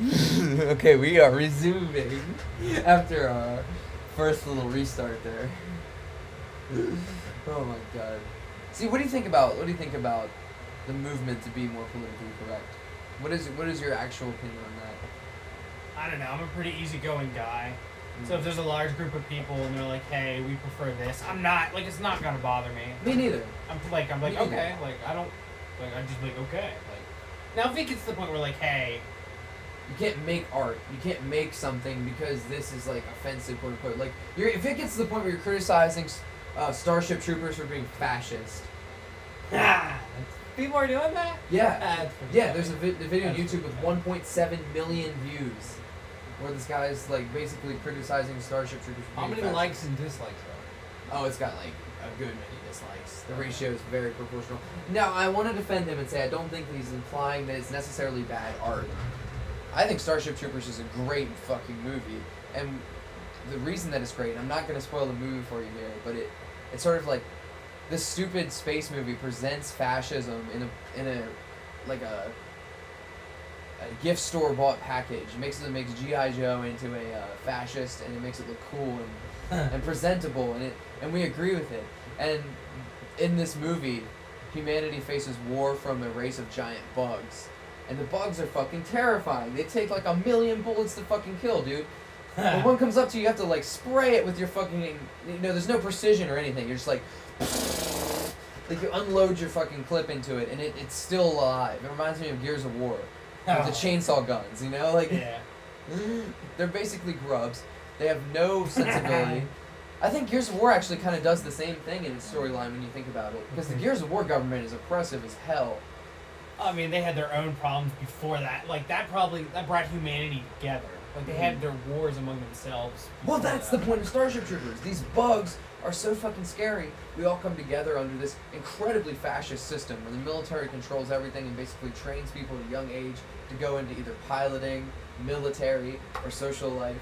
okay, we are resuming after our first little restart there. oh my god. See, what do you think about what do you think about the movement to be more politically correct? What is what is your actual opinion on that? I don't know. I'm a pretty easygoing guy. So if mm. there's a large group of people and they're like, "Hey, we prefer this," I'm not like it's not gonna bother me. Me neither. I'm like I'm like okay, like I don't like I just like okay. Like now if it gets to the point where like, hey, You can't make art. You can't make something because this is like offensive, quote unquote. Like, you're, if it gets to the point where you're criticizing uh, Starship Troopers for being fascist, people are doing that. yeah, That's yeah. There's a, vi- a video on YouTube with 1.7 million views, where this guy's like basically criticizing Starship Troopers. For How many fascist. likes and dislikes though? Oh, it's got like a good many dislikes. The ratio is very proportional. Now, I want to defend him and say I don't think he's implying that it's necessarily bad art. I think Starship Troopers is a great fucking movie, and the reason that it's great, I'm not gonna spoil the movie for you here, but it it's sort of like this stupid space movie presents fascism in a in a like a a gift store bought package. It makes it makes GI Joe into a uh, fascist, and it makes it look cool and and presentable, and it and we agree with it. And in this movie, humanity faces war from a race of giant bugs, and the bugs are fucking terrifying. They take like a million bullets to fucking kill, dude. when one comes up to you, you have to like spray it with your fucking. You know, there's no precision or anything. You're just like. Like you unload your fucking clip into it, and it, it's still alive. It reminds me of Gears of War, with the oh. chainsaw guns. You know, like Yeah. they're basically grubs. They have no sensibility. I think Gears of War actually kind of does the same thing in its storyline when you think about it, because the mm-hmm. Gears of War government is oppressive as hell. I mean, they had their own problems before that. Like that probably that brought humanity together. Like they had their wars among themselves. Well, that's the point of Starship Troopers. These bugs are so fucking scary. We all come together under this incredibly fascist system where the military controls everything and basically trains people at a young age to go into either piloting, military, or social life,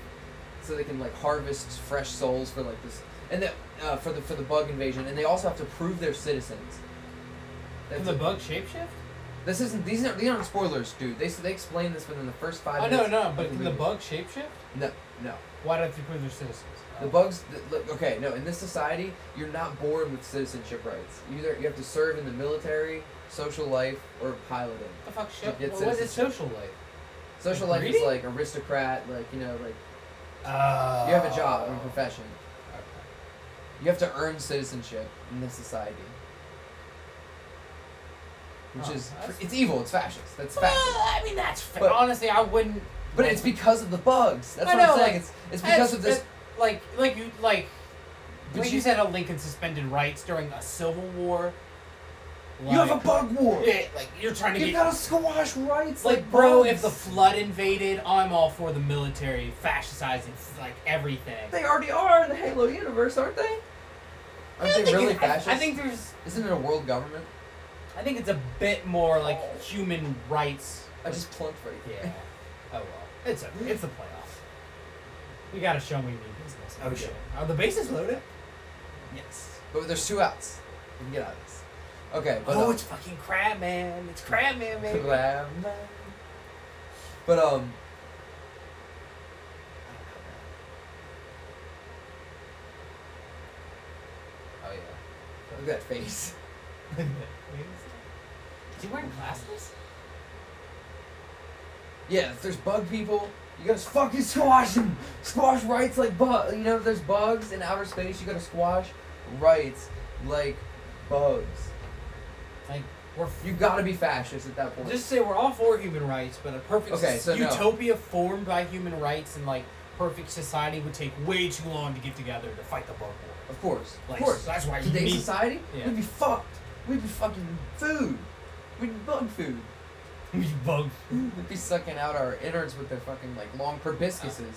so they can like harvest fresh souls for like this and that uh, for the for the bug invasion. And they also have to prove they're citizens. That's the it. bug shapeshift? This isn't these aren't these aren't spoilers, dude. They they explain this within the first five. Oh no, minutes no, of but can the movie. bug shapeshift? No, no. Why don't they prove they're citizens? The Oh. bugs. th- look, okay, no. In this society, you're not born with citizenship rights. You either you have to serve in the military, social life, or piloting. What the fuck? to Shit? get What is citizenship. social life? Social Like life is like aristocrat, like you know, like Uh, you have a job and a profession. Okay. You have to earn citizenship in this society, which Oh, is it's evil. It's fascist. That's Well, fascist. I mean, that's fair. But- Honestly, I wouldn't. But it's because of the bugs. That's I what I'm saying. like, it's it's because of this. Like, like you, like, But like you- you said, how Lincoln suspended rights during a civil war. You have a bug war. Yeah, like you're trying to You get. gotta squash rights. like, bro, bugs. if the flood invaded, I'm all for the military fascizing like everything. They already are in the Halo universe, aren't they? I Aren't they really it- I- fascist? I, think there's. Isn't it a world government? I think it's a bit more like human rights. I just plunked right Yeah. Oh well, it's a it's a playoff. You gotta show me new business. Oh shit. Are the bases loaded? Yes. But there's two outs. You can get out of this. Okay, but oh, uh, it's fucking crab man. It's crab man, baby. Blam. But um. Oh yeah. Look at that face. Is he wearing glasses? Yeah, if there's bug people, you gotta fucking squash them. Squash rights like bug. You know, if there's bugs in outer space, you gotta squash rights like bugs. Like we're You gotta be fascist at that point. just say we're all for human rights, but a perfect Okay, so no. utopia formed by human rights and like perfect society would take way too long to get together to fight the bug war. of course, Like, of course. so that's why you Today's society, Yeah. we'd be fucked. We'd be fucking food. We'd be bug food. These bugs. We'd be sucking out our innards with their fucking like long proboscises.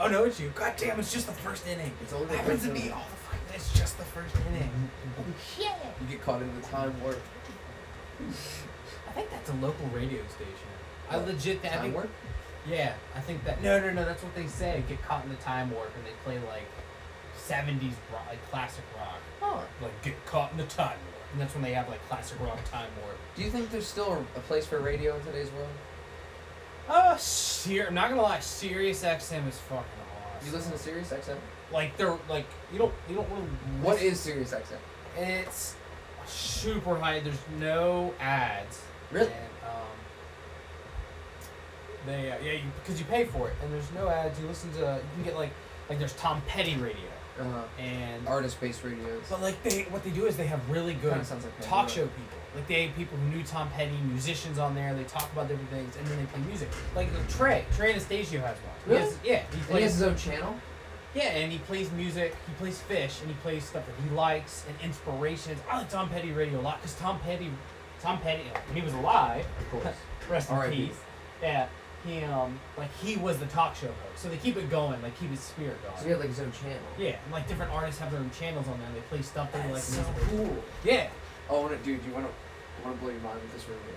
Oh no, it's you. God damn, it's just the first inning. It's only the happens to me all the fucking. It's just the first inning. Oh shit! You get caught in the time warp. I think that's a local radio station. I legit. I Time think. warp? Yeah, I think that. No, no, no. That's what they say. Get caught in the time warp, and they play like '70s rock, like classic rock. Oh. Like get caught in the time warp, and that's when they have like classic rock time warp. Do you think there's still a place for radio in today's world? Uh, ser- I'm not gonna lie, Sirius XM is fucking awesome. You listen to Sirius XM? like they're like you don't you don't really. What is Sirius XM? It's super high. There's no ads. Really? And, um, they uh, yeah because you, pay for it and there's no ads. You listen to you can get like like there's Tom Petty radio Uh, and artist-based radios. but like they what they do is they have really good Kinda sounds like talk Pandora. show people. Like they have people who knew Tom Petty, musicians on there. They talk about different things and then they play music. Like uh, Trey, Trey Anastasio has one. He has- yeah, he And he has his own channel. Yeah, and he plays music. He plays Phish, and he plays stuff that he likes and inspirations. I like Tom Petty radio a lot because Tom Petty, Tom Petty, when he was alive, Of course. rest in R.I.P.. peace. Yeah, he um like he was the talk show host, so they keep it going, like keep his spirit going. So he going. had like his own channel. Yeah, and like different artists have their own channels on there. They play stuff they like. That's so cool. Yeah, Oh, I wanna, dude, you wanna, I wanna blow your mind with this room here.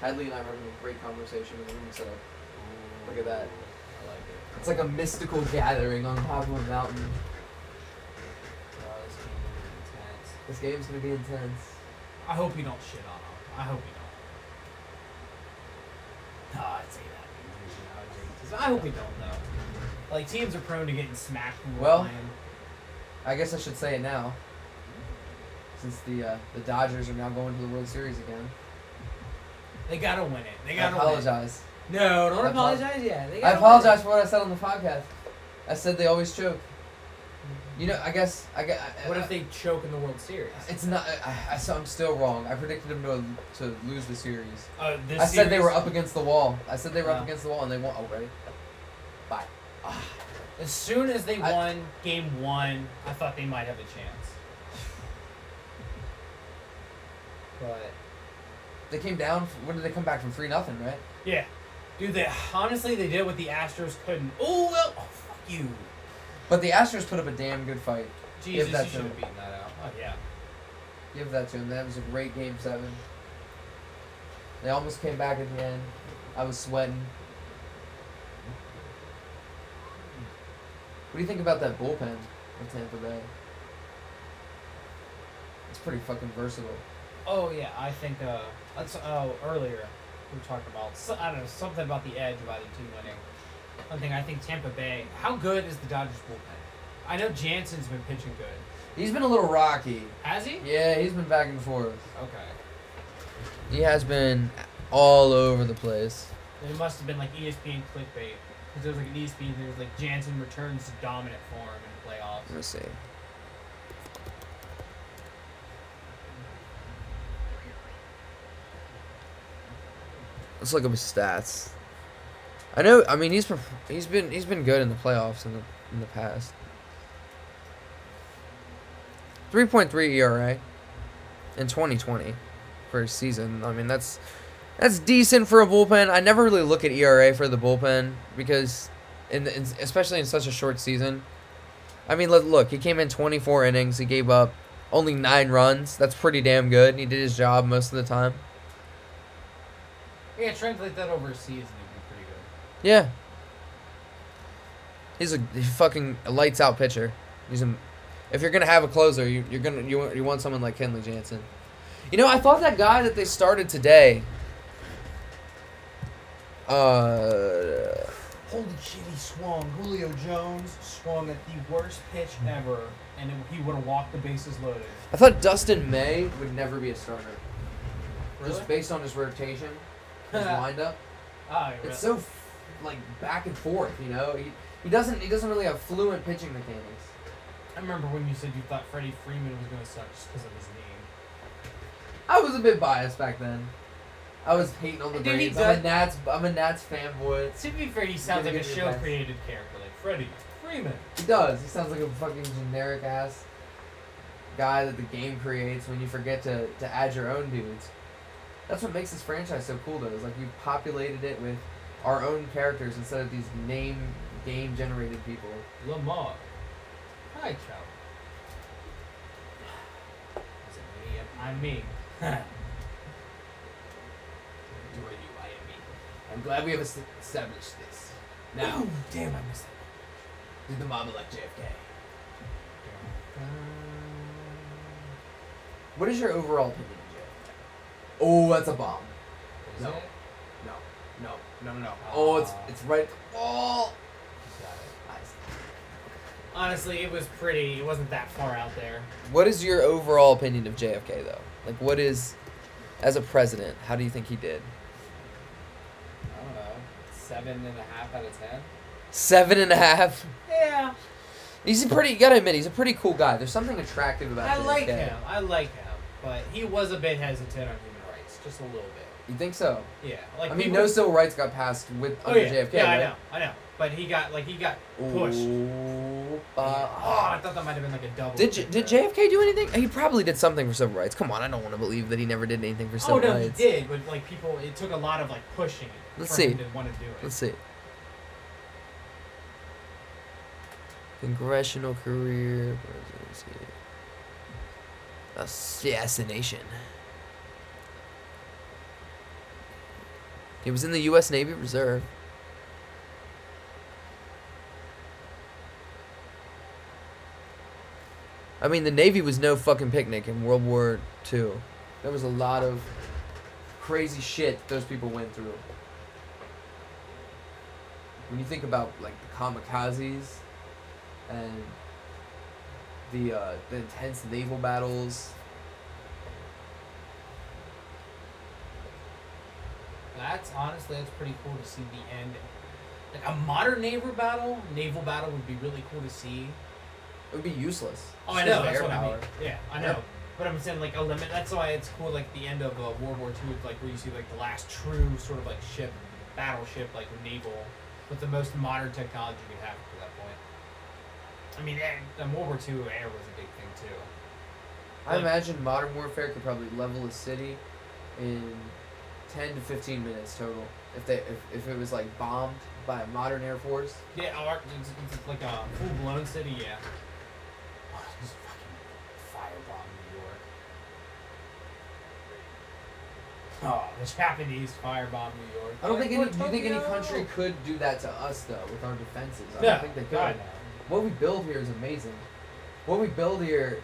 Hadley and I were having a great conversation in the room set up. Look at that. I like it. It's like a mystical gathering on top of a mountain. Oh, this game is intense. This game's gonna be intense. I hope you don't shit on him. I hope you don't. No, I'd say that. you know, I'd say- I hope we don't though. Like teams are prone to getting smacked Well-. I guess I should say it now. Since the uh, the Dodgers are now going to the World Series again. They gotta win it. They gotta I apologize. win. No, don't I apologize yet. They I apologize for what I said on the podcast. I said they always choke. You know, I guess I. Win. What if they choke in the World Series? It's not. I, I, so I'm still wrong. I predicted them to to lose the series. Uh, this I said they were up against the wall. I said they were up Oh. against the wall, and they won. Oh, ready? Bye. As soon as they I- won game one, I thought they might have a chance. But They came down. When did they come back from three nothing? Right? yeah, dude, they honestly they did what the Astros couldn't. Oh well, oh, fuck you. But the Astros put up a damn good fight. Jesus, you should have beaten that out. Oh yeah. Give that to them. That was a great game seven. They almost came back at the end. I was sweating. What do you think about that bullpen of Tampa Bay? It's pretty fucking versatile. Oh yeah, I think uh, that's oh earlier we were talking about so, I don't know something about the edge about the team winning. One thing I think Tampa Bay. How good is the Dodgers bullpen? I know Jansen's been pitching good. He's been a little rocky. Has he? Yeah, he's been back and forth. Okay. He has been all over the place. It must have been like ESPN clickbait because there was like an ESPN. There was like Jansen returns to dominant form in the playoffs. Let me see. Let's look up his stats. I know. I mean, he's he's been he's been good in the playoffs in the in the past. Three point three ERA in twenty twenty for a season. I mean, that's that's decent for a bullpen. I never really look at ERA for the bullpen because, in, in especially in such a short season. I mean, look, look, he came in 24 innings. He gave up only nine runs. That's pretty damn good. He did his job most of the time. Yeah, translate that over a season, it'd be pretty good. Yeah. He's a he fucking lights out pitcher. He's a, if you're gonna have a closer, you, you're gonna you want, you want someone like Kenley Jansen. You know, I thought that guy that they started today. Uh, Holy shit, he swung. Julio Jones swung at the worst pitch ever, and it, he would have walked the bases loaded. I thought Dustin May would never be a starter, Really? just based on his rotation, his windup. Ah, really? It's so f- like back and forth, you know. He, he doesn't he doesn't really have fluent pitching mechanics. I remember when you said you thought Freddie Freeman was going to suck just because of his name. I was a bit biased back then. I was hating on the Dude, he Braves. I'm a does- Nats. I'm a Nats fanboy. To be fair, he sounds like a your show best. created character, like Freddie Freeman. He does. He sounds like a fucking generic ass guy that the game creates when you forget to, to add your own dudes. That's what makes this franchise so cool, though. Is like we populated it with our own characters instead of these name game generated people. Lamar. Hi, Chow. Is it me? Yep, I'm me. Do are you? I am me. I'm glad we have established this. Now, Ooh, damn, I missed that. Did the mob elect JFK. What is your overall opinion of JFK? Oh, that's a bomb. Is No. it? No, No, no, no, no. Oh, it's it's right. Oh. got it. Nice. Honestly, it was pretty. It wasn't that far out there. What is your overall opinion of JFK though? Like, what is, as a president, how do you think he did? I. Seven and a half out of ten. Seven and a half. Yeah, He's a pretty. You gotta admit, he's a pretty cool guy. There's something attractive about him. I like him. I like him, but he was a bit hesitant on human rights, just a little bit. You think so? Yeah, like I mean, no civil rights got passed with Oh under yeah, JFK. yeah, I know, I know. But he got like he got pushed. Ooh, oh, I uh, thought that might have been like a double. did J- did. JFK do anything? He probably did something for civil rights. Come on, I don't want to believe that he never did anything for civil rights. Oh no, rights. he did, but like people, it took a lot of like pushing Let's see. him to want to do it. Let's see. Congressional career. presidency. Assassination. He was in the U.S. Navy Reserve. I mean, the Navy was no fucking picnic in World War II. There was a lot of crazy shit those people went through. When you think about like the kamikazes and the uh, the intense naval battles, That's honestly that's pretty cool to see the end. Like a modern naval battle, naval battle would be really cool to see. It would be useless. Oh, I know. That's what I mean. Yeah, I know. Yeah. But I'm saying like a limit. That's why it's cool. Like the end of uh, World War II, like where you see like the last true sort of like ship, battleship, like naval, with the most modern technology you have to that point. I mean, and, and World War II air was a big thing too. I imagine modern warfare could probably level a city in ten to fifteen minutes total. If they if, if it was like bombed by a modern air force. Yeah, our, it's, it's like a full blown city. Yeah. Oh, just fucking firebomb New York. Oh, the Japanese firebomb New York. I don't think any. Do you think any country could do that to us though with our defenses? I No, don't think they could. God, no. What we build here is amazing. What we build here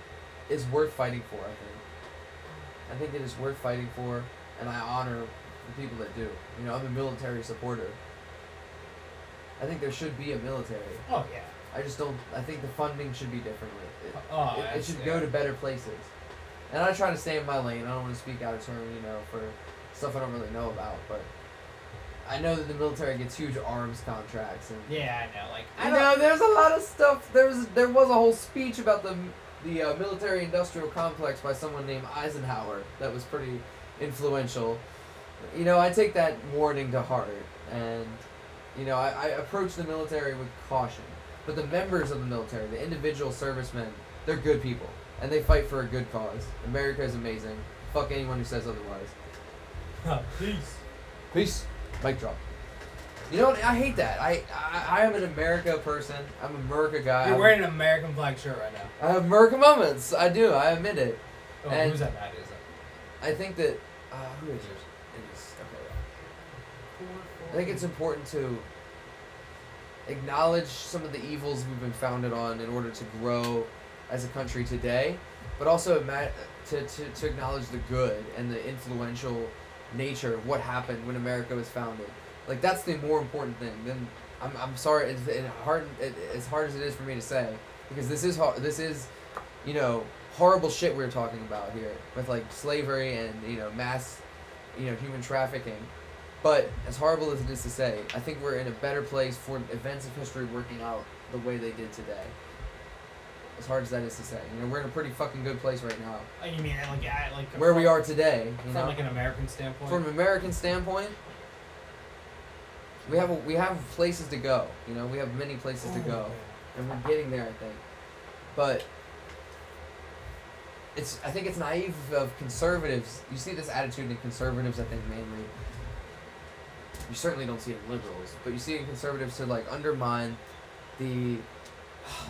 is worth fighting for. I think. I think it is worth fighting for, and I honor the people that do. You know, I'm a military supporter. I think there should be a military. Oh yeah. I just don't. I think the funding should be differently. It, Oh, it, it should yeah. go to better places. And I try to stay in my lane. I don't want to speak out of turn, you know, for stuff I don't really know about. But I know that the military gets huge arms contracts, and Yeah, I know. Like I know there's a lot of stuff. There was there was a whole speech about the the uh, military industrial complex by someone named Eisenhower that was pretty influential. You know, I take that warning to heart, and you know, I, I approach the military with caution. But the members of the military, the individual servicemen, they're good people, and they fight for a good cause. America is amazing. Fuck anyone who says otherwise. Peace. Peace. Mic drop. You know what? I hate that. I, I I am an America person. I'm an America guy. You're wearing an American flag shirt right now. I have America moments. I do. I admit it. Oh, And- who's that? That is it. I think that. Uh, who is yours? It is. Okay. I think it's important to acknowledge some of the evils we've been founded on in order to grow as a country today, but also to, to, to acknowledge the good and the influential nature of what happened when America was founded. Like that's the more important thing. Then I'm, I'm sorry, it's it hard it, as hard as it is for me to say because this is hard. This is, you know, horrible shit we're talking about here with like slavery and you know mass, you know, human trafficking. But as horrible as it is to say, I think we're in a better place for events of history working out the way they did today. As hard as that is to say, you know, we're in a pretty fucking good place right now. Oh, you mean like I like Where we are today, you from know, like an American standpoint? from an American standpoint, we have a, we have places to go. You know, we have many places to oh, go, and we're getting there, I think. But it's I think it's naive of conservatives. You see this attitude in conservatives, I think mainly. You certainly don't see it in liberals, but you see it in conservatives to like undermine the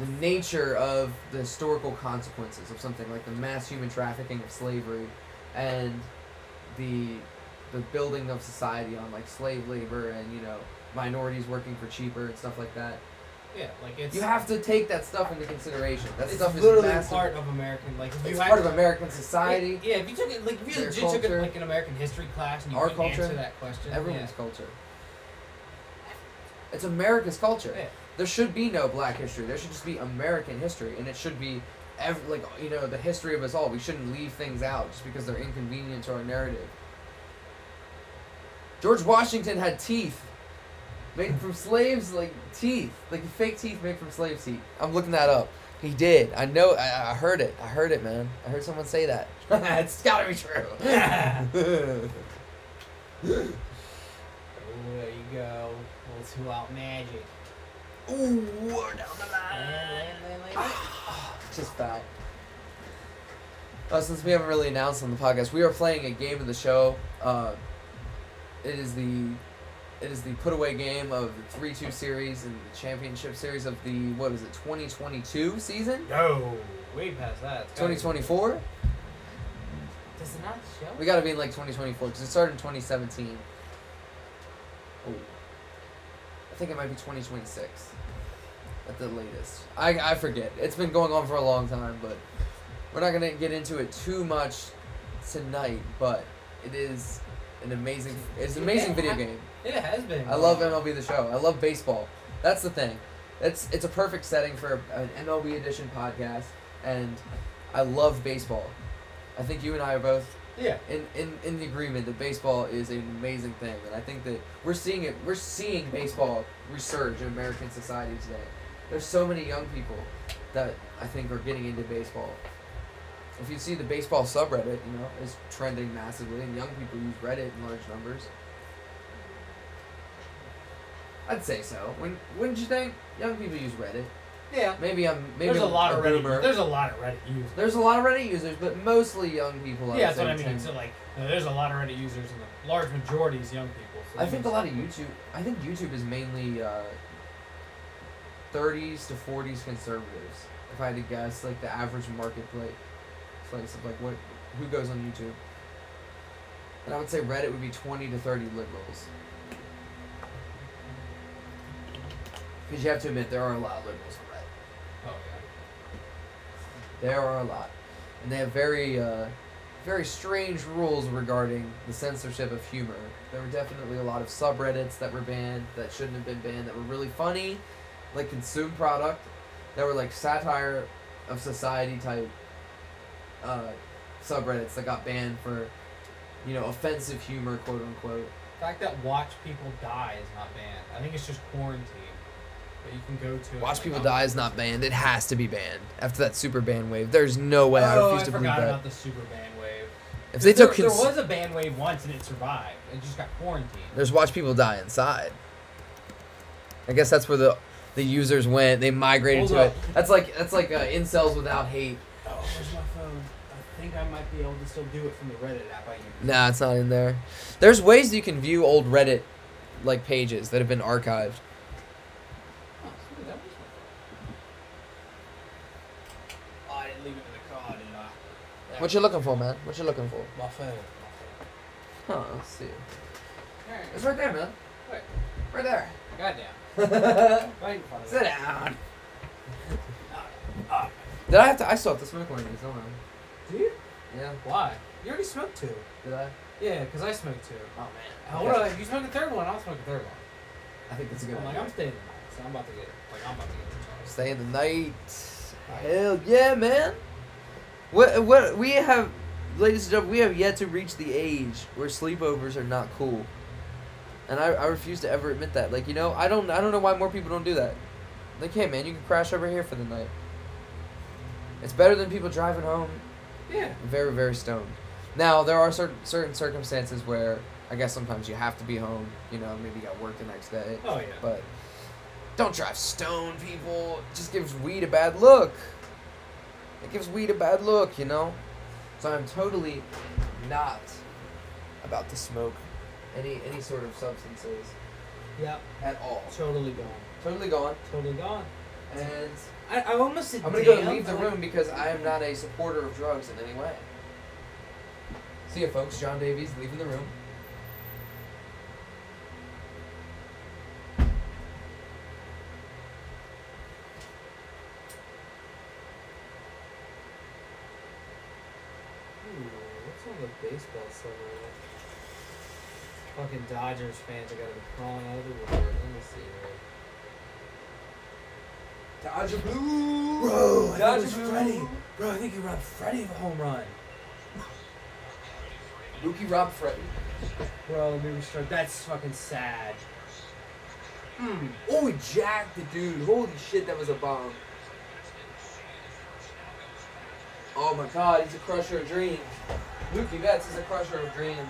the nature of the historical consequences of something like the mass human trafficking of slavery and the the building of society on like slave labor and you know minorities working for cheaper and stuff like that. Yeah, like it's You have to take that stuff into consideration. That it's stuff is literally massive. part of American like it's part of American society. Yeah, if you took it like if you legit took it like an American history class and you Our culture. answer that question. Everyone's culture. It's America's culture. Yeah. There should be no Black history. There should just be American history, and it should be, ev- like you know, the history of us all. We shouldn't leave things out just because they're inconvenient to our narrative. George Washington had teeth made from slaves, like teeth, like fake teeth made from slave teeth. I'm looking that up. He did. I know. I, I heard it. I heard it, man. I heard someone say that. it's gotta be true. Oh, there you go. Little two out magic. Ooh, we're down the line. Just fact. Uh, since we haven't really announced on the podcast, we are playing a game of the show. Uh, it is the it is the put away game of the three two series and the championship series of the what is it twenty twenty two season No, way past that. It's gotta twenty be- twenty four. Does it not show? We got to be in like twenty twenty four because it started in twenty seventeen. Oh, I think it might be twenty twenty six at the latest. I I forget. It's been going on for a long time, but we're not gonna get into it too much tonight. But it is an amazing. It's an amazing video game. It has been. I love MLB the show. I love baseball. That's the thing. It's it's a perfect setting for an MLB edition podcast, and I love baseball. I think you and I are both Yeah. in, in, in the agreement that baseball is an amazing thing, and I think that we're seeing it. We're seeing baseball resurge in American society today. There's so many young people that I think are getting into baseball. If you see the baseball subreddit, you know, is trending massively, and young people use Reddit in large numbers. I'd say so. When wouldn't you think young people use Reddit? Yeah. Maybe I'm maybe There's a lot of Reddit. boomer. There's a lot of Reddit users. There's a lot of Reddit users, but mostly young people. I yeah, that's what I mean. tend- So like, there's a lot of Reddit users, and the large majority is young people. So I think a lot of YouTube. I think YouTube is mainly uh, 30s to 40s conservatives. If I had to guess, like the average marketplace place of like what who goes on YouTube. And I would say Reddit would be 20 to 30 liberals. Because you have to admit there are a lot of liberals on Reddit. Oh yeah. There are a lot, and they have very, uh, very strange rules regarding the censorship of humor. There were definitely a lot of subreddits that were banned that shouldn't have been banned that were really funny, like consumed product, that were like satire of society type uh, subreddits that got banned for, you know, offensive humor, quote unquote. The fact that watch people die is not banned. I think it's just quarantine. But you can go to. Watch People Die is not banned. It has to be banned after that super ban wave. There's no way. I oh, refuse I to believe forgot that. about the super ban wave. If they there, took there was a ban wave once and it survived. It just got quarantined. There's watch people die inside. I guess that's where the the users went. They migrated Hold to up. it. That's like that's like uh, incels without hate. Oh, where's my phone? I think I might be able to still do it from the Reddit app I use. Nah, it's not in there. There's ways you can view old Reddit like pages that have been archived. Oh, sweet, that was my phone. Oh, I didn't leave it in the car, did I? What you looking for, man? What you looking for? My phone. Huh? Let's see. Alright. It's right there, man. Wait. Right there. Goddamn. Did Right in front of Sit down. Did I have to? I still have to smoke one of these, don't I? Do you? Yeah. Why? You already smoked two. Did I? Yeah, because I smoked two. Oh man. Hold Okay. on, if you smoke a third one, I'll smoke a third one. I think that's a good I'm like, idea. I'm staying tonight, so I'm about to get, like, I'm about to get the. Stay in the night. Hell yeah, man. What what we have, ladies and gentlemen, we have yet to reach the age where sleepovers are not cool. And I, I refuse to ever admit that. Like you know, I don't I don't know why more people don't do that. Like, hey man, you can crash over here for the night. It's better than people driving home Yeah. very very stoned. Now there are certain certain circumstances where I guess sometimes you have to be home. You know, maybe you got work the next day. Oh, yeah. But don't drive stoned, people. It just gives weed a bad look. It gives weed a bad look, you know? So I'm totally not about to smoke any any sort of substances Yeah. at all. Totally gone. Totally gone. Totally gone. And I, I almost. I'm gonna go leave the room because I am not a supporter of drugs in any way. See ya folks, John Davies leaving the room. Ooh, what's on the baseball summary? Fucking Dodgers fans are gonna be crawling out of the woodwork. Let me see here. Dodger Blue. Bro, I Dodger think it was Freddie. Bro, I think he robbed Freddie of a home run. Mookie robbed Freddie. Bro, let me restart. That's fucking sad. Hmm. Oh, he jacked the dude. Holy shit, that was a bomb. Oh my god, he's a crusher of dreams. Mookie Betts is a crusher of dreams.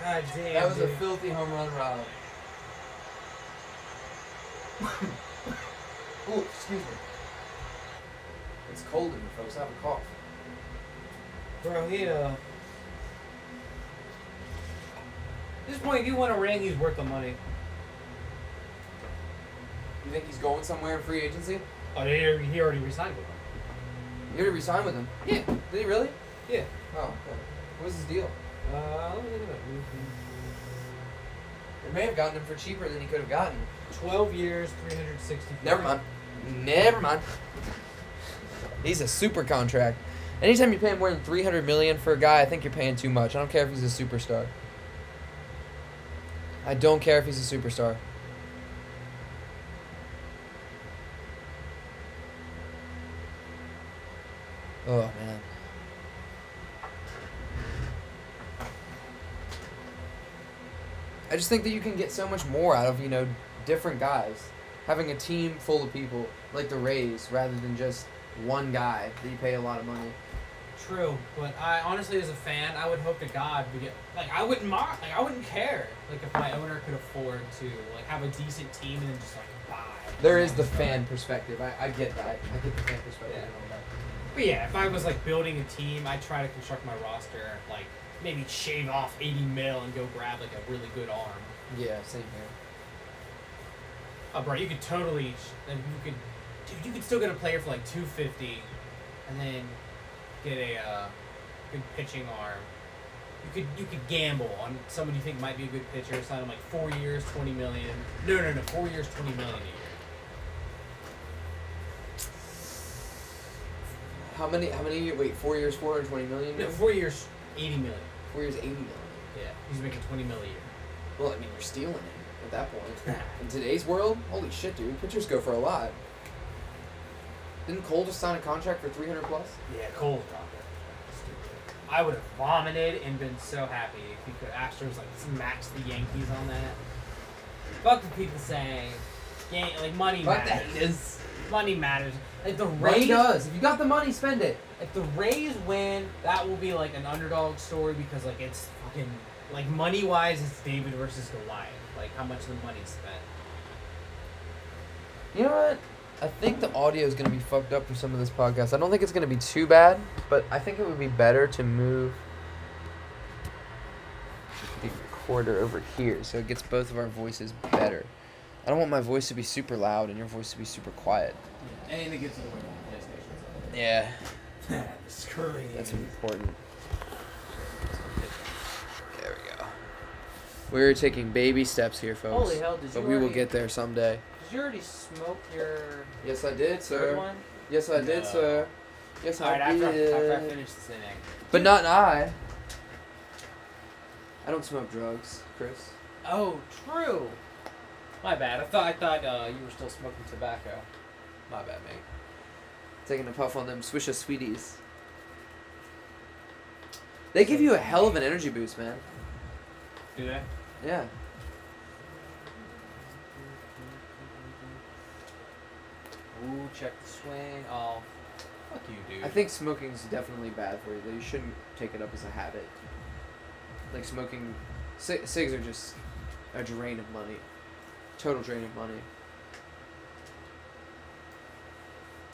God damn. That was a filthy home run rob. Oh, excuse me. It's cold in here, folks. I have a cough. Bro, he uh. At this point, if you win a ring, he's worth the money. You think he's going somewhere in free agency? Oh, he already, he already resigned with him. You already resigned with him? Yeah. Did he really? Yeah. Oh, okay. What was his deal? Uh, it. May have gotten him for cheaper than he could have gotten. 12 years, 360. Never mind. Never mind. He's a super contract. Anytime you pay more than three hundred million for a guy, I think you're paying too much. I don't care if he's a superstar. I don't care if he's a superstar. Oh man. I just think that you can get so much more out of, you know, different guys. Having a team full of people like the Rays rather than just one guy that you pay a lot of money. True, but I honestly, as a fan, I would hope to God we get like I wouldn't mind, like I wouldn't care, like if my owner could afford to like have a decent team and then just like buy. There is the fan perspective. I, I get that. I get the fan perspective. Yeah. and all that. But yeah, if I was like building a team, I'd try to construct my roster, like maybe shave off 80 mil and go grab like a really good arm. Yeah, same here. Oh, bro, you could totally, and you could, dude, you could still get a player for like 250, and then get a uh, good pitching arm. You could you could gamble on someone you think might be a good pitcher, sign him like four years, 20 million. No, no, no, four years, 20 million a year. How many? How many? Wait, four years, four hundred twenty million. No, four years, 80 million. Four years, eighty million. Yeah, he's making twenty million a year. Well, I mean, you're stealing it at that point. In today's world, holy shit, dude, pitchers go for a lot. Didn't Cole just sign a contract for three hundred plus? Yeah, Cole dropped it. I would have vomited and been so happy if he could Astros like smash the Yankees on that. Fuck the people saying, like money Fuck the matters. haters. Money matters. If the Rays, does. If you got the money, spend it. If the Rays win, that will be like an underdog story because like it's fucking like money wise, it's David versus Goliath. Like how much the money spent. You know what? I think the audio is going to be fucked up for some of this podcast. I don't think it's going to be too bad, but I think it would be better to move the recorder over here so it gets both of our voices better. I don't want my voice to be super loud and your voice to be super quiet. And it gets to the. Yeah, Scurry. that's important. There we go. We're taking baby steps here, folks. Holy hell! Did you? But we will get there someday. Did you already smoke your Yes, I did, sir. one? Yes, I did, sir. Yes, All right, I after, did. after I finish this inning. But not I. I don't smoke drugs, Chris. Oh, true. My bad. I thought I thought uh, you were still smoking tobacco. My bad, mate. Taking a puff on them Swisher Sweeties. They give you a hell of an energy boost, man. Do they? Yeah. Ooh, check the swing. Oh, fuck you, dude. I think smoking's definitely bad for you, though. You shouldn't take it up as a habit. Like smoking, ci- cigs are just a drain of money. Total drain of money.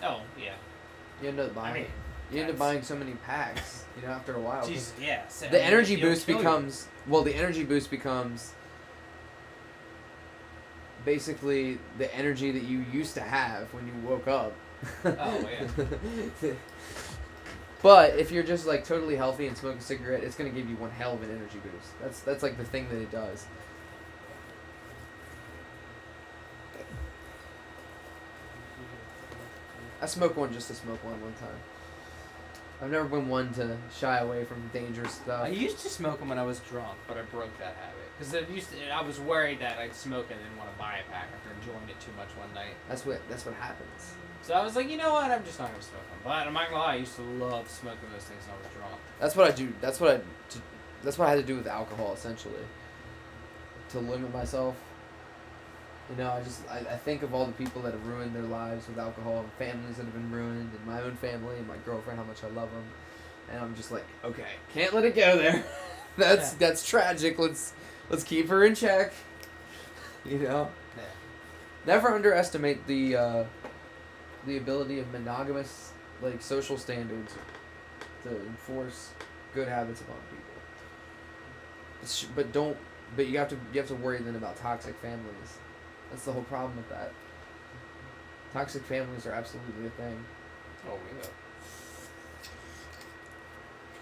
Oh yeah. You end up buying. I mean, you end up buying so many packs, you know, after a while. Jesus, yeah. so- I the mean, energy boost kill you. becomes well the energy boost becomes basically the energy that you used to have when you woke up Oh, yeah. but if you're just like totally healthy and smoke a cigarette it's going to give you one hell of an energy boost that's that's like the thing that it does i smoked one just to smoke one one time i've never been one to shy away from dangerous stuff I used to smoke them when I was drunk, but I broke that habit Because it used to, I was worried that I'd smoke and then want to buy a pack after enjoying it too much one night. That's what that's what happens. So I was like, you know what? I'm just not gonna smoke them. But I'm not gonna lie, I used to love smoking those things when I was drunk. That's what I do. That's what I. That's what I had to do with alcohol essentially. To limit myself. You know, I just I, I think of all the people that have ruined their lives with alcohol, and families that have been ruined, and my own family and my girlfriend, how much I love them, and I'm just like, okay, can't let it go there. that's Yeah. that's tragic. Let's let's keep her in check. You know. Yeah. Never underestimate the uh, the ability of monogamous like social standards to enforce good habits upon people. But don't. But you have to you have to worry then about toxic families. That's the whole problem with that. Toxic families are absolutely a thing. Oh,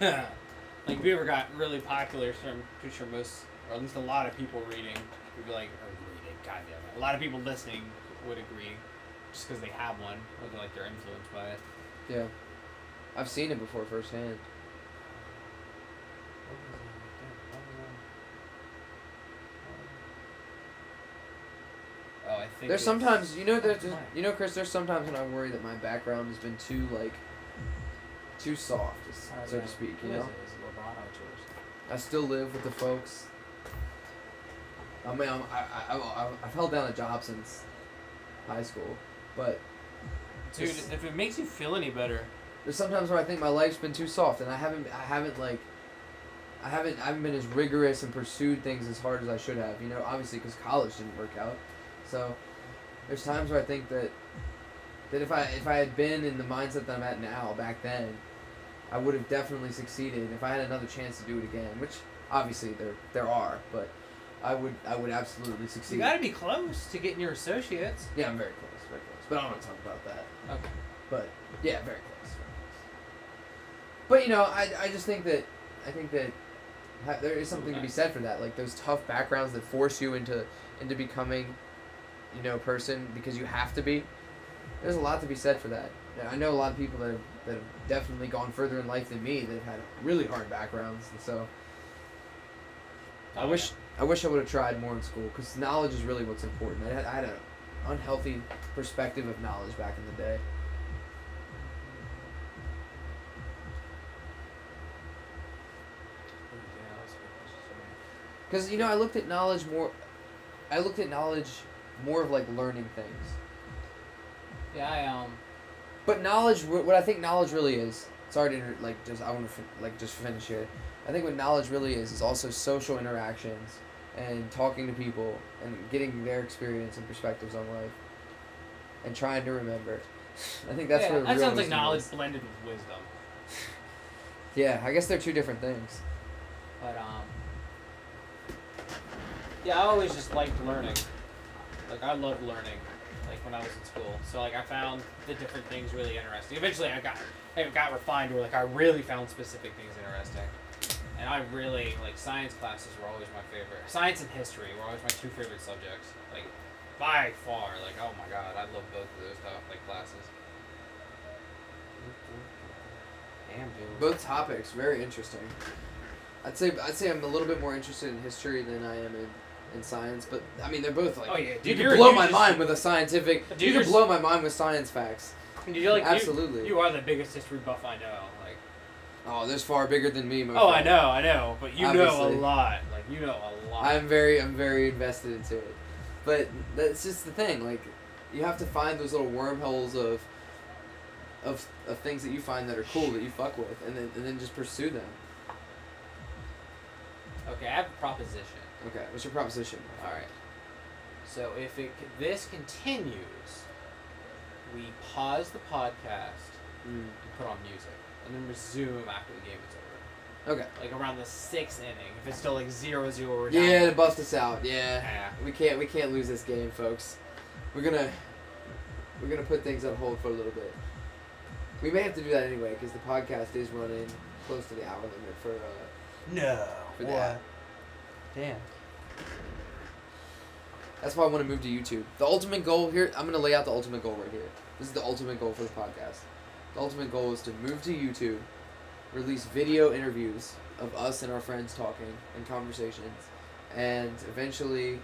we know. like, if you ever got really popular, so I'm pretty sure most, or at least a lot of people reading, would be like, or reading, goddamn it. A lot of people listening would agree, just because they have one, or like they're influenced by it. Yeah, I've seen it before firsthand. I think There's sometimes you know there's Mine. you know Chris. There's sometimes when I worry that my background has been too like too soft, so to speak. You know. it? Is it LeBron or yours? I still live with the folks. I mean, I'm, I, I, I, I've held down a job since high school, but Dude, Just- if it makes you feel any better, there's sometimes where I think my life's been too soft, and I haven't, I haven't like, I haven't, I haven't been as rigorous and pursued things as hard as I should have. You know, obviously because college didn't work out, so there's times where I think that that if I if I had been in the mindset that I'm at now back then, I would have definitely succeeded if I had another chance to do it again. Which obviously there there are, but I would I would absolutely succeed. you gotta be close to getting your associates. Yeah, I'm very close, very close. But I don't want to talk about that. Okay. But yeah, very close, very close. But you know, I, I just think that I think that ha- there is something to be said for that. Like those tough backgrounds that force you into into becoming, you know, person because you have to be. There's a lot to be said for that. And I know a lot of people that have, that have definitely gone further in life than me that have had really hard backgrounds, and so I wish I wish I would have tried more in school because knowledge is really what's important. I had, I had an unhealthy perspective of knowledge back in the day. Yeah, that's a good question for me. Because you know, I looked at knowledge more. I looked at knowledge more of like learning things. Yeah, I um. But knowledge, what I think knowledge really is. Sorry to inter- like just I want to like just finish here. I think what knowledge really is is also social interactions and talking to people and getting their experience and perspectives on life and trying to remember. I think that's what yeah, where that sounds like knowledge is. blended with wisdom. Yeah, I guess they're two different things. But um. Yeah, I always just liked learning. Like I loved learning, like when I was in school. So like I found the different things really interesting. Eventually, I got it got refined where like I really found specific things interesting. And I really like science classes were always my favorite. Science and history were always my two favorite subjects. Like by far, like oh my god, I love both of those stuff, like classes. Damn, dude. Both topics very interesting. I'd say I'd say I'm a little bit more interested in history than I am in, in science, but I mean they're both like Oh, yeah, you dude, can you're- blow you my just- mind with a scientific. Dude, you can blow my mind with science facts. You're like Absolutely. You, are the biggest history buff I know. Like Oh, there's far bigger than me, my oh, I know, I know, but you know a lot. Like you know a lot. I'm very I'm very invested into it, but that's just the thing. Like, you have to find those little wormholes of of of things that you find that are cool that you fuck with, and then and then just pursue them. okay, I have a proposition. Okay, what's your proposition? All right. So if it this continues, we pause the podcast Mm. and put on music, and then resume after the game is over. Okay. Like around the sixth inning, if it's still like zero zero, we're down. Yeah, to bust us out. Yeah. Yeah. We can't we can't lose this game, folks. We're gonna we're gonna put things on hold for a little bit. We may have to do that anyway because the podcast is running close to the hour limit for uh, No. for that. Damn. That's why I want to move to YouTube. The ultimate goal here, I'm gonna lay out the ultimate goal right here. This is the ultimate goal for the podcast. The ultimate goal is to move to YouTube, release video interviews of us and our friends talking and conversations, and eventually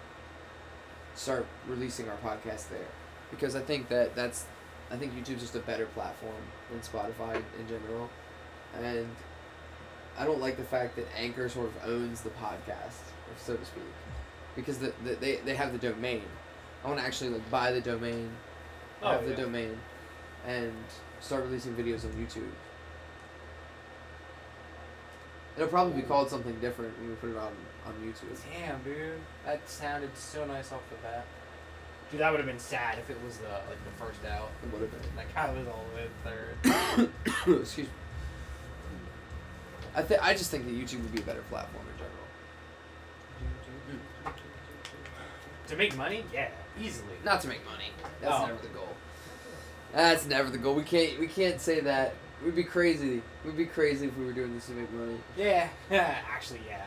start releasing our podcast there, because I think that that's I think YouTube's just a better platform than Spotify in general, and I don't like the fact that Anchor sort of owns the podcast, so to speak, because the, the they they have the domain. I want to actually like buy the domain, Oh, have the domain, and start releasing videos on YouTube. It'll probably be mm. called something different when we put it on on YouTube. Damn, dude. That sounded so nice off the bat. Dude, that would have been sad if it was the like the first out. It would have been. Like I was all the way third. Excuse me. I think I just think that YouTube would be a better platform in general. To make money, yeah, easily. Not to make money. That's Oh. never the goal. That's never the goal. We can't we can't say that. We'd be crazy. We'd be crazy if we were doing this to make money. Yeah, yeah, actually, yeah.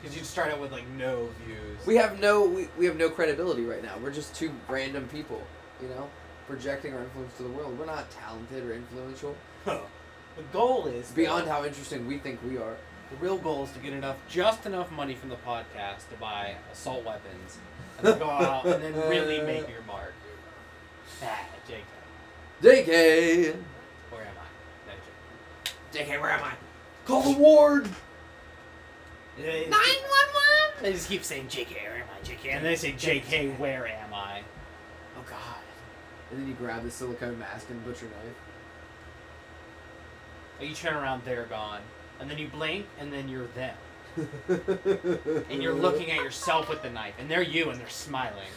Because you'd start out with like no views. We have no we, we have no credibility right now. We're just two random people, you know, projecting our influence to the world. We're not talented or influential. the goal is Beyond how interesting we think we are. the real goal is to get enough, just enough money from the podcast to buy assault weapons, and then go out and then really make your mark. Ah, JK. JK. Where am I? No, JK, where am I? Call the ward. JK. Nine one They just keep saying JK, where am I? JK, and they say JK, where am I? Oh God. And then you grab the silicone mask and butcher knife. And you turn around, they're gone, and then you blink, and then you're them, and you're looking at yourself with the knife, and they're you, and they're smiling.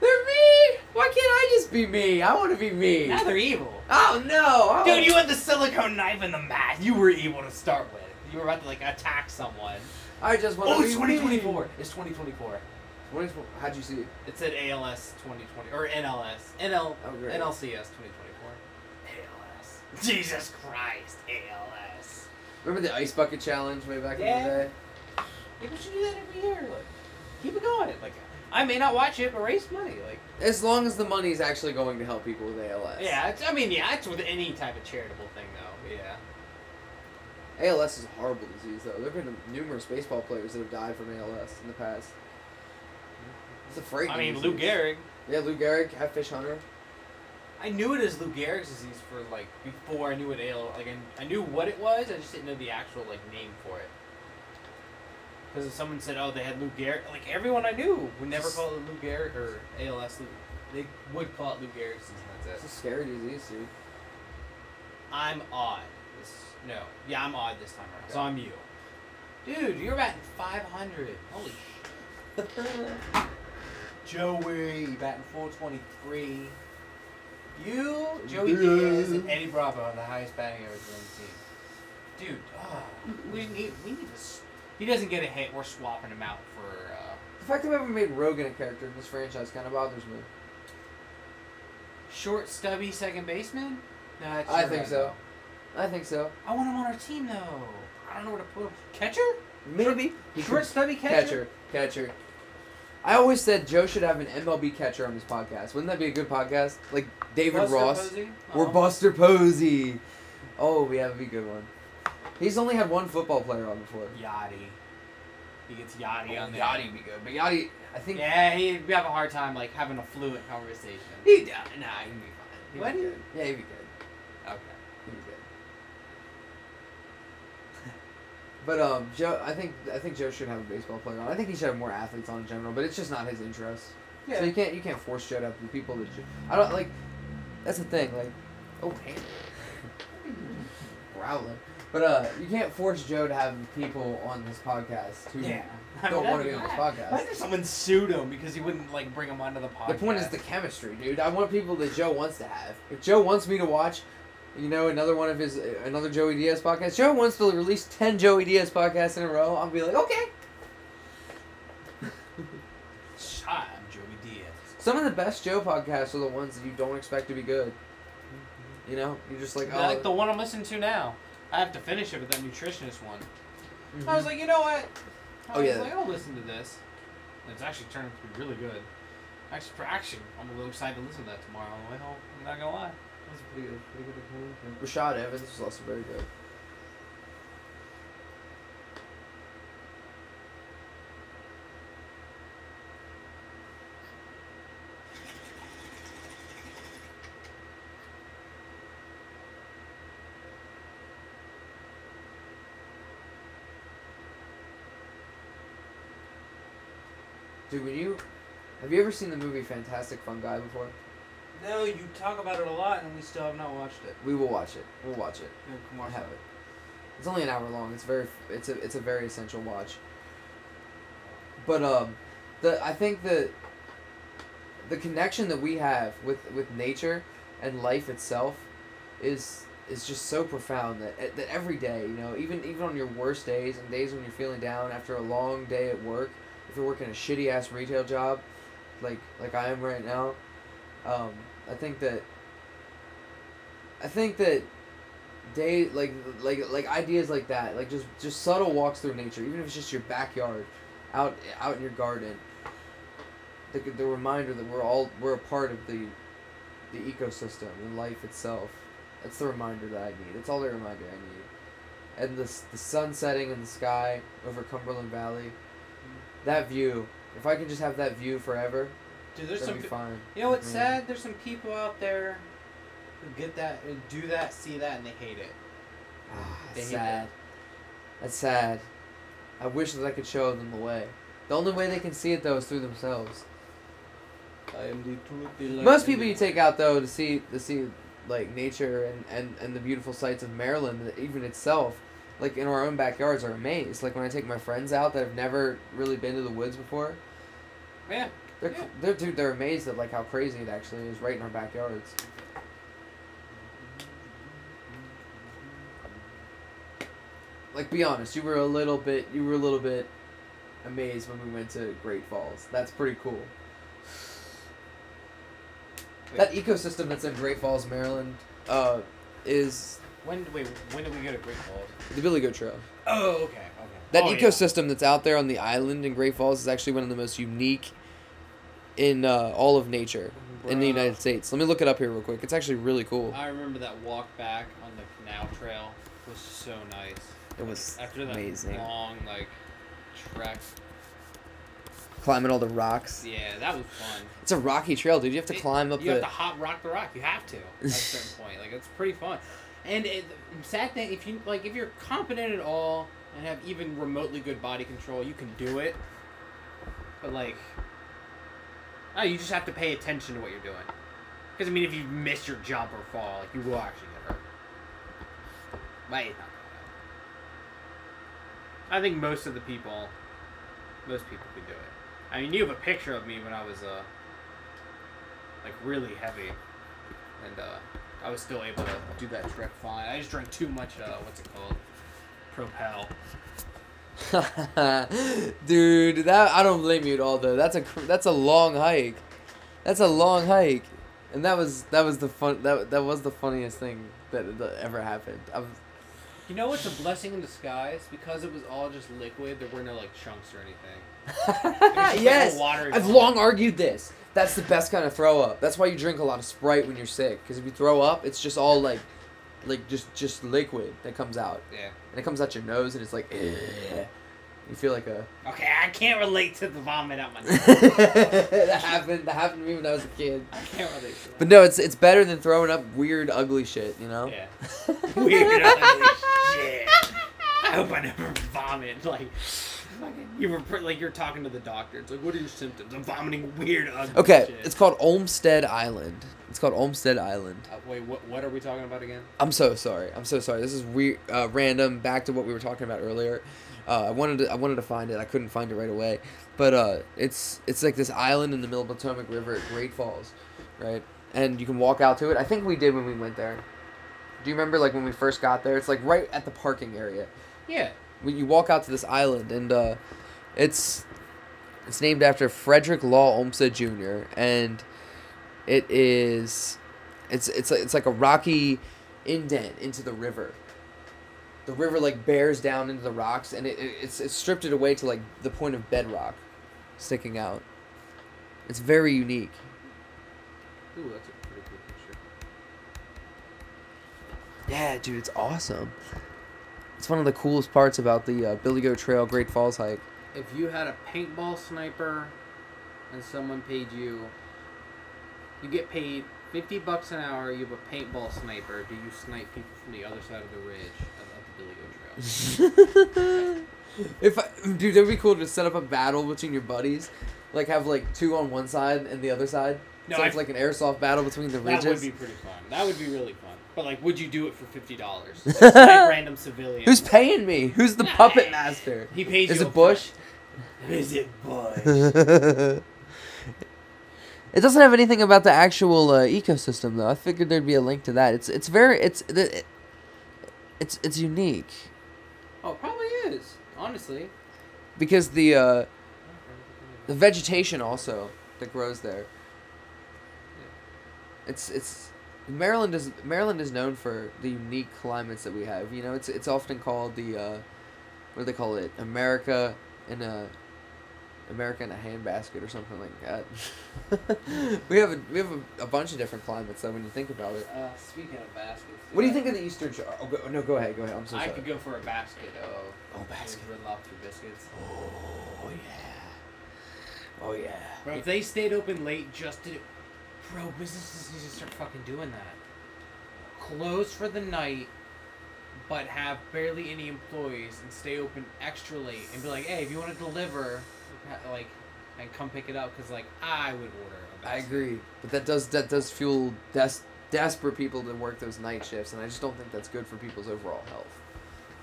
They're me. Why can't I just be me? I want to be me. Now they're evil. Oh no, I Dude, you had the silicone knife and the mask. You were evil to start with. You were about to like attack someone. I just want Oh, to it's be 2024. It's 2024. Me. 2024. How'd you see it? It said ALS 2020 or NLS. NL Oh, great. NLCS 2024. ALS. Jesus Christ, ALS. Remember the ice bucket challenge way back Yeah. in the day? People should do that every year. Like, keep it going. Like, I may not watch it, but raise money. Like, As long as the money is actually going to help people with ALS. yeah. It's, I mean, yeah. It's with any type of charitable thing, though. Yeah. ALS is a horrible disease, though. There have been numerous baseball players that have died from ALS in the past. It's a frightening. I mean, disease. Lou Gehrig. Yeah, Lou Gehrig, catfish hunter. I knew it as Lou Gehrig's disease for like before I knew what ALS. like I, I knew what it was. I just didn't know the actual like name for it. Because if someone said, "Oh, they had Lou Gehrig," like everyone I knew would never call it Lou Gehrig or ALS. Lou, they would call it Lou Gehrig's disease. and It's That's a it. scary disease, dude. I'm odd. This no, yeah, I'm odd this time around. So I'm you, dude. You're batting 500. Holy shit. Joey batting 423. You, Joey Diaz, and Eddie Bravo are the highest batting average on the team. Dude, ah, we need we need to. He doesn't get a hit. We're swapping him out for. Uh, The fact that we haven't made Rogan a character in this franchise kind of bothers me. Short, stubby second baseman? No, that's I think guy, so. I think so. I want him on our team though. I don't know where to put him. Catcher? Maybe. He Short, stubby catcher? catcher. Catcher. I always said Joe should have an MLB catcher on his podcast. Wouldn't that be a good podcast? Like David Buster Ross Posey? or Oh. Buster Posey. Oh, yeah, that'd be a good one. He's only had one football player on before. Yachty. He gets Yachty on there. Yachty would be good, but Yachty, I think Yeah, he'd have a hard time like having a fluent conversation. he'd, nah, he'd be fine. He'd Would be good. Yeah, he'd be good. Okay. He'd be good. But um, Joe, I think I think Joe should have a baseball player on. I think he should have more athletes on in general, but it's just not his interest. Yeah. So you can't you can't force Joe to have the people that Joe, I don't like. That's the thing. Like, oh damn, growling. But uh, you can't force Joe to have people on this podcast who yeah. don't want to be on this podcast. Imagine someone sued him because he wouldn't like bring him onto the podcast. The point is the chemistry, dude. I want people that Joe wants to have. If Joe wants me to watch, you know, another one of his, another Joey Diaz podcast. Joe wants to release ten Joey Diaz podcasts in a row. I'll be like, okay. Hi, I'm Joey Diaz. Some of the best Joe podcasts are the ones that you don't expect to be good. You know, you're just like, oh, like the one I'm listening to now. I have to finish it with that nutritionist one. mhm. I was like, you know what? I Oh, was yeah. like, I'll listen to this. And it's actually turned out to be really good. Actually, for action, I'm a little excited to listen to that tomorrow on the way home. I'm not gonna lie. That's pretty good. Pretty good. Rashad Evans was also very good. Dude, when you have you ever seen the movie Fantastic Fungi before? No, you talk about it a lot, and we still have not watched it. We will watch it. We'll watch it. Yeah, come I have it. It's only an hour long. It's very it's a it's a very essential watch. But um, the I think the the connection that we have with with nature and life itself is is just so profound that that every day, you know, even even on your worst days and days when you're feeling down after a long day at work, if you're working a shitty ass retail job, like like I am right now, um, I think that I think that day like like like ideas like that like just just subtle walks through nature even if it's just your backyard out out in your garden the, the reminder that we're all we're a part of the the ecosystem and life itself that's the reminder that i need that's all the reminder i need. And the, the sun setting in the sky over cumberland valley that view if i can just have that view forever Dude, there's that'd some. be fine You know what's Mm. sad? There's some people out there who get that, who do that, see that, and they hate it. Ah, They that's hate sad. That's sad. I wish that I could show them the way. The only way they can see it though is through themselves. I am the truth. Most people you take out though to see to see like nature and, and, and the beautiful sights of Maryland, even itself, like in our own backyards, are amazed. Like when I take my friends out that have never really been to the woods before, Yeah. they're Yeah. they're dude, they're amazed at like how crazy it actually is right in our backyards. Like be honest, you were a little bit you were a little bit amazed when we went to Great Falls. That's pretty cool. That ecosystem that's in Great Falls, Maryland, uh, is When wait? When did we go to Great Falls? the Billy Goat Trail. Oh, okay, okay. That Oh, yeah. ecosystem that's out there on the island in Great Falls is actually one of the most unique in uh, all of nature in the United States. Let me look it up here real quick. It's actually really cool. I remember that walk back on the canal trail was so nice. It was After that amazing. long like trek. Climbing all the rocks. Yeah, that was fun. It's a rocky trail, dude. You have to It- climb up You the. have to hop rock the rock. You have to at a certain point. Like it's pretty fun. And it, sad thing, if you like, if you're competent at all and have even remotely good body control, you can do it. But like, oh, you just have to pay attention to what you're doing. Because I mean, if you miss your jump or fall, like you will actually get hurt. But. I think most of the people, most people can do it. I mean, you have a picture of me when I was uh, like really heavy, and uh, I was still able to do that trek fine. I just drank too much. Uh, what's it called? Propel. dude, that I don't blame you at all though. That's a that's a long hike. That's a long hike, and that was that was the fun that that was the funniest thing that, that ever happened. I was, You know what's a blessing in disguise? Because it was all just liquid, there were no like chunks or anything. yes, I've long argued this. That's the best kind of throw up. That's why you drink a lot of Sprite when you're sick. Because if you throw up, it's just all like, like just just liquid that comes out, Yeah. and it comes out your nose, and it's like, you feel like a. Okay, I can't relate to the vomit out my nose. that happened. That happened to me when I was a kid. I can't relate to that. But no, it's it's better than throwing up weird, ugly shit. You know. Yeah. Weird ugly shit. I hope I never vomit. Like, fucking- You were like you're talking to the doctor. It's like, what are your symptoms? I'm vomiting weird ugly Okay, shit. it's called Olmsted Island. It's called Olmsted Island. Uh, wait, what? What are we talking about again? I'm so sorry. I'm so sorry. This is weird, uh, random. Back to what we were talking about earlier. Uh, I wanted to I wanted to find it. I couldn't find it right away. But uh, it's it's like this island in the middle of Potomac River at Great Falls, right? And you can walk out to it. I think we did when we went there. Do you remember like when we first got there? It's like right at the parking area. Yeah. When you walk out to this island and uh, it's it's named after Frederick Law Olmsted Jr. and it is it's it's like, it's like a rocky indent into the river. The river like bears down into the rocks and it, it it's it's stripped it away to like the point of bedrock sticking out. It's very unique. Ooh, that's a pretty cool picture. Yeah, dude, it's awesome. It's one of the coolest parts about the uh, Billy Goat Trail Great Falls hike. If you had a paintball sniper, and someone paid you, you get paid fifty bucks an hour. You have a paintball sniper. Do you snipe people from the other side of the ridge of, of the Billy Goat Trail? if I, dude, that'd be cool to set up a battle between your buddies, Like have like two on one side and the other side. No, so I- it's like an airsoft battle between the ridges. That would be pretty fun. That would be really fun. But like, would you do it for fifty dollars? random civilian. Who's paying me? Who's the puppet master? He pays you. Is you. it up Bush? front. Is it Bush? it doesn't have anything about the actual uh, ecosystem though. I figured there'd be a link to that. It's it's very it's the- it's it's unique oh, it probably is. Honestly. because the uh, the vegetation also that grows there. It's it's Maryland is Maryland is known for the unique climates that we have. You know, it's it's often called the uh, what do they call it? America in a America in a handbasket or something like that. we have a, we have a, a bunch of different climates though when you think about it. Uh, speaking of baskets. What do you think of the Eastern Shore? Oh, go, no, go ahead, go ahead. I'm so I sorry. could go for a basket of Oh, basket. Red Lobster biscuits. Oh yeah. Oh yeah. Bro, if they stayed open late just to, bro, businesses need to start fucking doing that. Close for the night, but have barely any employees and stay open extra late and be like, hey, if you want to deliver, like, and come pick it up, cause like I would order. A I agree, but that does that does fuel des- desperate people to work those night shifts, and I just don't think that's good for people's overall health.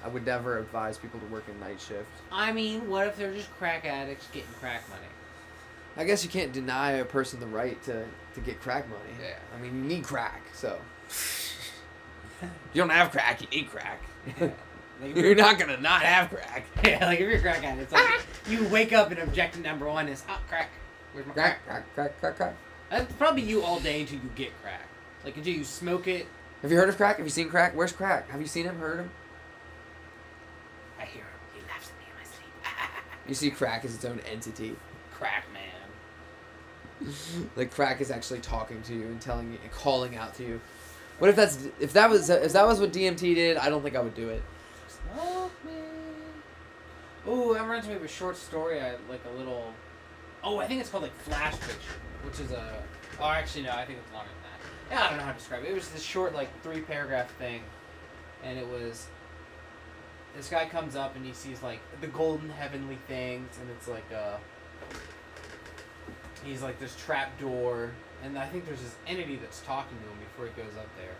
I would never advise people to work a night shift. I mean, what if they're just crack addicts getting crack money? I guess you can't deny a person the right to, to get crack money. Yeah. I mean, you need crack, so. you don't have crack, you need crack. Like, if You're not gonna not have crack. Yeah, like if you're a crack addict, it's like you wake up and objective number one is, oh, crack. Where's my crack? Crack, crack, crack, crack. That's probably you all day until you get crack. Like until you smoke it. Have you heard of crack? Have you seen crack? Where's crack? Have you seen him? Heard him? I hear him. He laughs at me in my sleep. You see crack as its own entity. crack. like crack is actually talking to you and telling you and calling out to you. What if that's if that was if that was what DMT did? I don't think I would do it. Smoke me. Ooh, that reminds me of a short story. I like a little. Oh, I think it's called like Flash Picture, which is a. Oh, actually no, I think it's longer than that. Yeah, I don't know how to describe it. It was this short like three paragraph thing, and it was. This guy comes up and he sees like the golden heavenly things, and it's like uh. He's like this trap door, and I think there's this entity that's talking to him before he goes up there.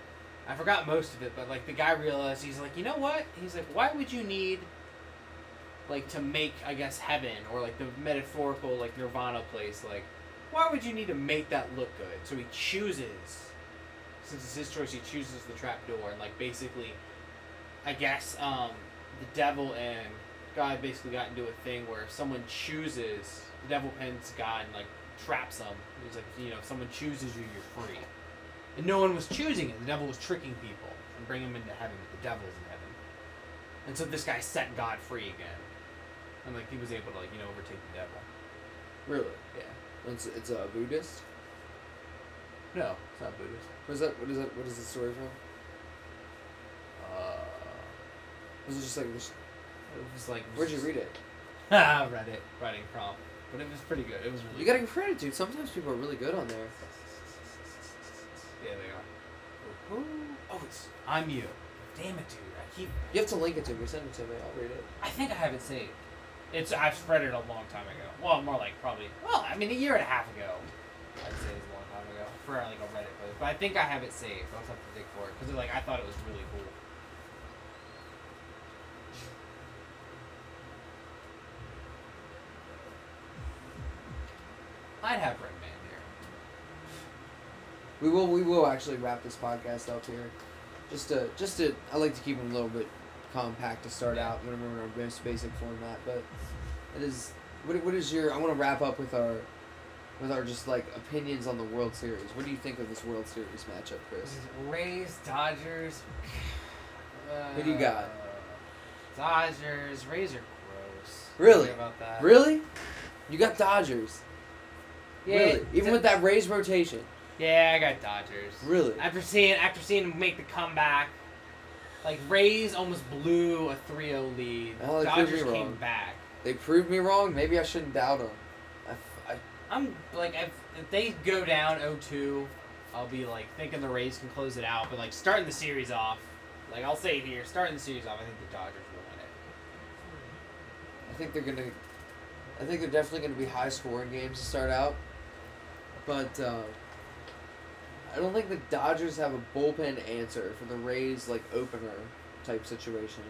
I forgot most of it, but like the guy realized he's like, you know what? He's like, why would you need like to make I guess heaven or like the metaphorical like nirvana place like why would you need to make that look good? So he chooses since it's his choice, he chooses the trap door and like basically I guess um the devil and God basically got into a thing where if someone chooses the devil pins God and like traps them. He's like, you know, if someone chooses you, you're free. And no one was choosing it. The devil was tricking people and bringing them into heaven. But the devil's in heaven. And so this guy set God free again. And like he was able to like, you know, overtake the devil. Really? Yeah. It's it's a Buddhist. No, it's not Buddhist. What is that? What is that? What is the story from? Uh, Was it just like this? it was like. Where'd you read it? Ah, read it. Writing prompt. But it was pretty good. It was really You gotta give credit, dude. Sometimes people are really good on there. Yeah, they are. Ooh. Oh, it's I'm you. Damn it, dude. I keep. You have to link it to me. Send it to me. I'll read it. I think I have it saved. It's I've read it a long time ago. Well, more like probably. Well, I mean, a year and a half ago. I'd say it's a long time ago for like a Reddit post, but I think I have it saved. I'll have to dig for it because like I thought it was really cool. I'd have Red Man here. We will we will actually wrap this podcast up here. Just to just to I like to keep them a little bit compact to start out when we're in our most basic format, but it is what what is your I want to wrap up with our with our just like opinions on the World Series. What do you think of this World Series matchup, Chris? Rays, Dodgers. Who do you got? Uh, Dodgers. Rays are gross. Really? About that. Really? You got Dodgers. Yeah, really? Even with that Rays rotation. Yeah, I got Dodgers. Really? After seeing after seeing them make the comeback, like Rays almost blew a 3-0 lead. Well, Dodgers me came wrong. back. They proved me wrong. Maybe I shouldn't doubt them. I, am like if, if they go down 0-2, I'll be like thinking the Rays can close it out, but like starting the series off, like I'll say it here, starting the series off, I think the Dodgers will win it. I think they're gonna. I think they're definitely going to be high scoring games to start out. But uh, I don't think the Dodgers have a bullpen answer for the Rays like opener type situation.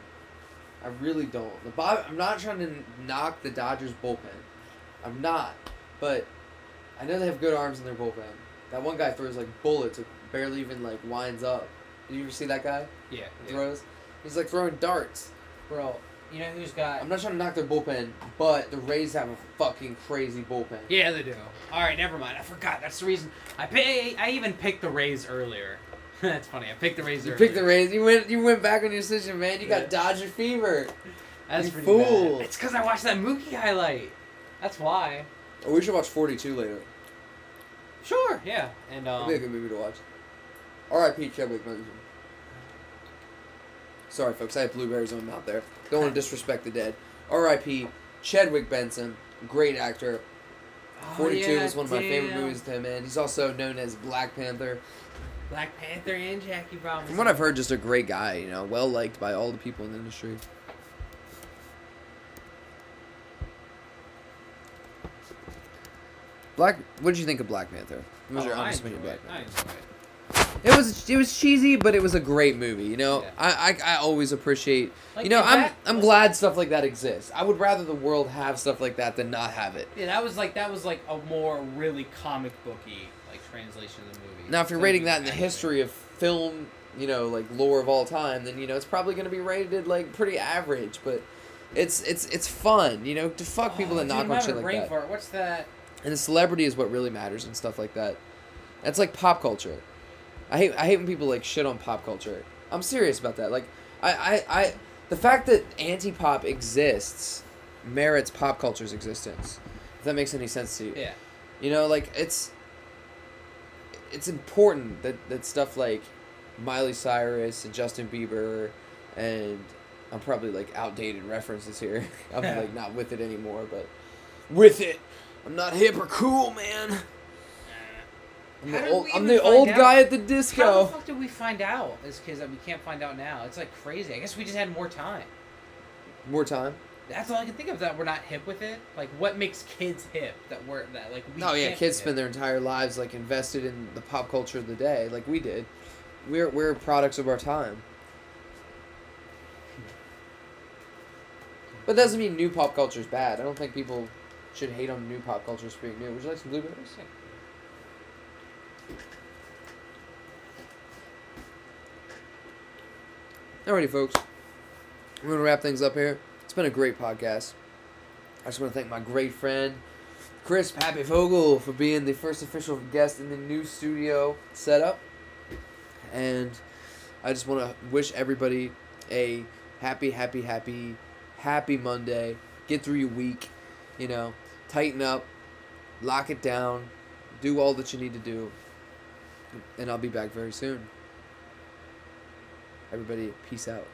I really don't. The Bob, I'm not trying to knock the Dodgers bullpen. I'm not. But I know they have good arms in their bullpen. That one guy throws like bullets. It barely even like winds up. Did you ever see that guy? Yeah. Throws. He's like throwing darts. Bro, you know who's got. I'm not trying to knock their bullpen, but the Rays have a fucking crazy bullpen. Yeah, they do. All right, never mind. I forgot. That's the reason. I pay. I even picked the Rays earlier. That's funny. I picked the Rays You earlier. picked the Rays. You went. You went back on your decision, man. You got Dodger fever. That's you pretty fool. bad. It's because I watched that Mookie highlight. That's why. Oh, we should watch 42 later. Sure. Yeah. And That'd um. be a good movie to watch. R.I.P. Chadwick Boseman. Sorry, folks. I have blueberries on my mouth there. Don't want to disrespect the dead. R.I.P. Chadwick Boseman. Great actor. oh, 42 yeah, is one of my favorite movies to him, man. He's also known as Black Panther. Black Panther and Jackie Robinson. From what I've heard, just a great guy, you know, well liked by all the people in the industry. Black, what did you think of Black Panther? What was Oh, your honest opinion it. of Black Panther? It. Was it was cheesy, but it was a great movie. You know, Yeah. I, I I always appreciate. Like, you know, I'm that I'm glad stuff like that exists. I would rather the world have stuff like that than not have it. Yeah, that was like that was like a more really comic booky like translation of the movie. Now, if you're rating that in the history of film, you know, like lore of all time, then you know it's probably going to be rated like pretty average. But it's it's it's fun, you know, to fuck people Oh, that dude, knock on shit like that. What's that? And the celebrity is what really matters and stuff like that. That's like pop culture. I hate I hate when people like shit on pop culture. I'm serious about that. Like I I, I the fact that anti pop exists merits pop culture's existence. If that makes any sense to you. Yeah. You know, like it's it's important that that stuff like Miley Cyrus and Justin Bieber and I'm probably like outdated references here. I'm like not with it anymore, but with it. I'm not hip or cool, man. I'm the old, I'm the old guy at the disco. How the fuck did we find out as kids that we can't find out now? It's like crazy. I guess we just had more time. More time. That's all I can think of that we're not hip with it. Like what makes kids hip that we're that like we No, yeah, kids spend their entire lives like invested in the pop culture of the day, like we did. We're we're products of our time. But that doesn't mean new pop culture is bad. I don't think people should hate on new pop culture as being new. Would you like some blueberries? Alrighty, folks. We're gonna wrap things up here. It's been a great podcast. I just want to thank my great friend Chris Pappy Fogle for being the first official guest in the new studio setup. And I just want to wish everybody a happy, happy, happy, happy Monday. Get through your week. You know, tighten up, lock it down, do all that you need to do. And I'll be back very soon. Everybody, peace out.